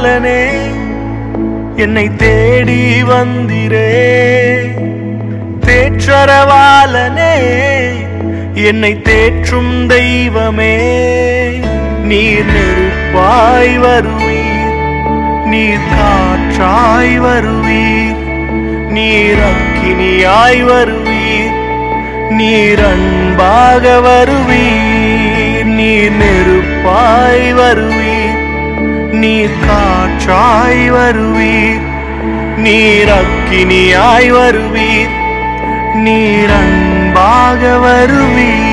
பாலனே என்னை தேடி வந்திரே. தேற்றரவாளனே என்னை தேற்றும் தெய்வமே. நீர் நெருப்பாய் வருவீர் நீர் காற்றாய் வருவீர் நீர் அக்கினியாய் வருவீர் நீர் அன்பாக வருவீர் நீர் நெருப்பாய் வருவீர். நீர் காற்றாய் வருவீர். நீர் அக்கினியாய் வருவீர். நீர் அன்பாக வருவீர்.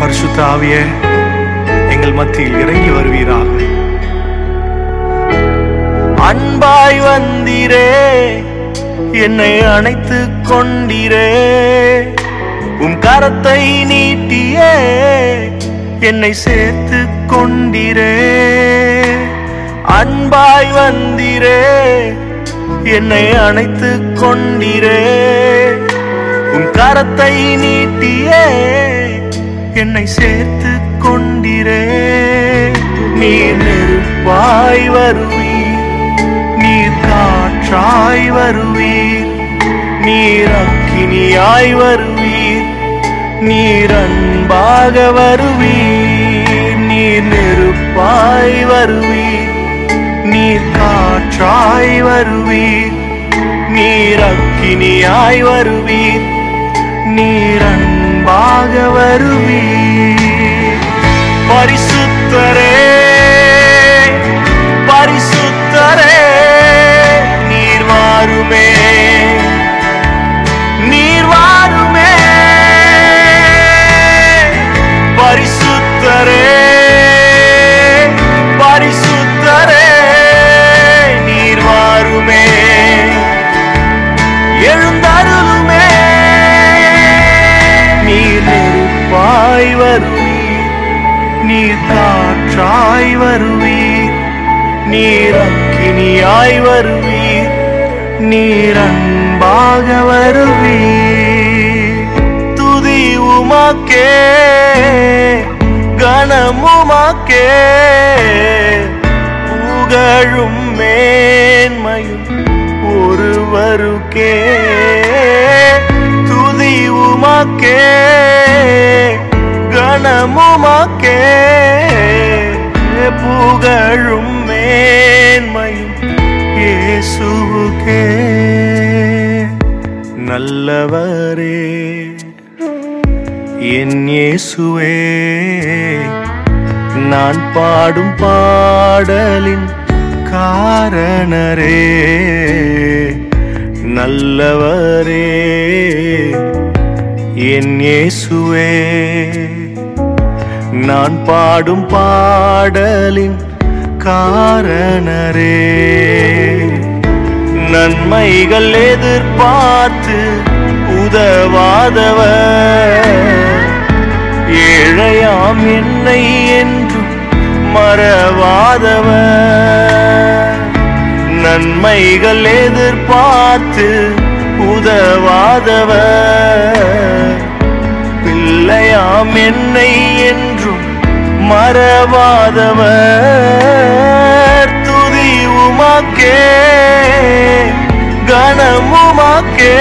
பரிசுத்தாவிய எங்கள் மத்தியில் இறங்கி வருவீராக. அன்பாய் வந்தீரே என்னை அணைத்துக் கொண்டீரே. உம் கரத்தை நீட்டியே என்னை சேர்த்து கொண்டிரே. அன்பாய் வந்திரே என்னை அணைத்து கொண்டிரே. உன் கரத்தை நீட்டியே என்னை சேர்த்து கொண்டிரே. நீர் நெருப்பாய் வருவீர் நீர் காற்றாய் வருவீர் நீர் அக்கினியாய் வருவீர். நீர் அன்பாக வருவீர். நீர் நெருப்பாய் வருவீர். நீர் காற்றாய் வருவீர். நீர் அக்கினியாய் வருவீர். நீர் அன்பாக வருவீர். பரிசுத்தரே நீர் காற்றாய் வருவீர். நீர் அக்கினியாய் வருவீர். நீர் அன்பாக வருவீர். துதி உமாக்கே கணமுமக்கே புகழும் மேன்மையும் ஒருவருக்கே. துதி உமாக்கே கணமுமக்கே புகழும் மேன்மையும் இயேசுவுக்கே. நல்லவரே என் இயேசுவே நான் பாடும் பாடலின் காரணரே. நல்லவரே என் இயேசுவே நான் பாடும் பாடலின் காரணரே. நன்மைகள் எதிர்பார்த்து உதவாதவர். ஏழையாம் என்னை என்றும் மறவாதவர். நன்மைகள் எதிர்பார்த்து உதவாதவர். பிள்ளையாம் என்னை என்று மறவாதவர். துதி உமக்கே கணமுமக்கே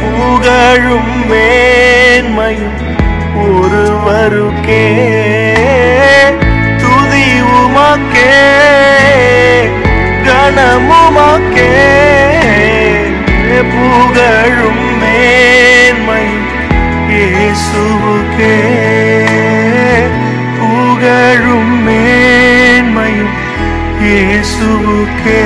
புகழும் மேன்மையும் ஒருவருக்கே. துதி உமாக்கே கணமுமாக்கே புகழும் மேன்மையும் இயேசுவுக்கே. இயேசுவுக்கே.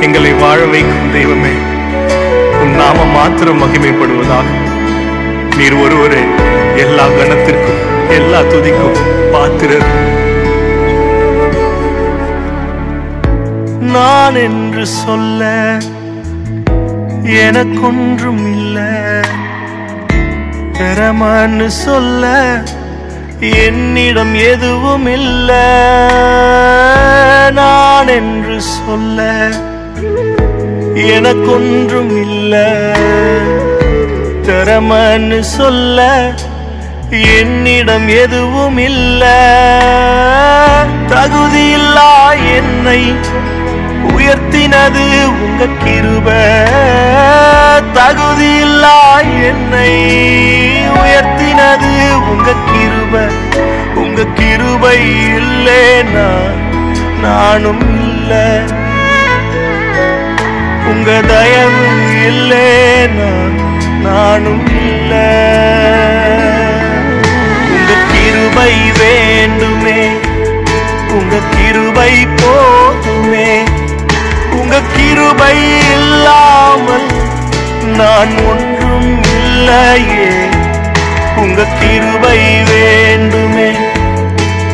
எங்களை வாழ வைக்கும் தெய்வமே உன் நாமம் மாத்திரம் மகிமைப்படுவதாக. நீர் ஒருவரே எல்லா கணத்திற்கும் எல்லா துதிக்கும் பாத்திரர். நான் என்று சொல்ல எனக்கொன்றும் இல்லை. திறமன்னு சொல்ல என்னிடம் எதுவும் இல்லை. நான் என்று சொல்ல எனக்கொன்றும் இல்லை. திறமன்னு சொல்ல என்னிடம் எதுவும் இல்லை. தகுதியில்லா என்னை உயர்த்தினது உங்க கிருப. தகுதியில்லா என்னை உயர்த்தினது உங்க கிருப. உங்க கிருபை இல்லேனா நானும் இல்ல. உங்க தயவு நான் ஒன்றும் இல்லையே. உங்க கிருபை வேண்டுமே.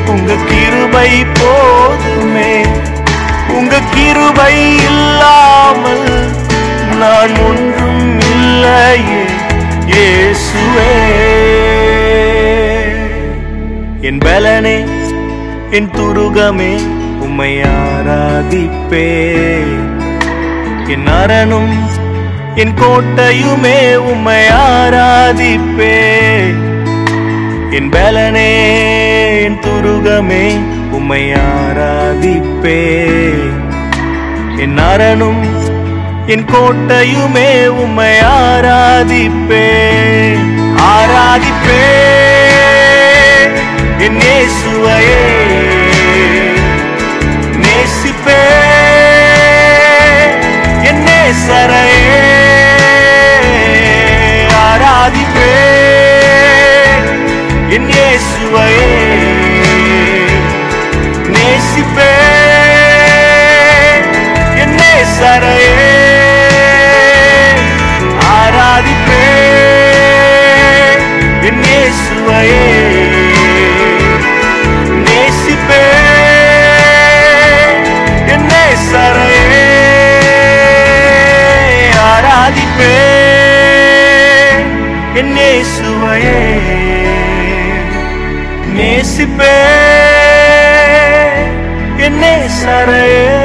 உங்க கிருபை போதுமே. உங்க கிருபை இல்லாமல் நான் ஒன்றும் இல்லையே. இயேசுவே. என் பலனே என் துருகமே உம்மை ஆராதிப்பே. என் அரணும் என் கோட்டையுமே உம்மை ஆராதிப்பே. என் பலனே என் துருகமே உம்மை ஆராதிப்பே. என் அரணும் என் கோட்டையுமே உம்மை ஆராதிப்பே. ஆராதிப்பே. என் இயேசுவையே இயேசுவையே. நேசிப்பே. என்னே சரையே.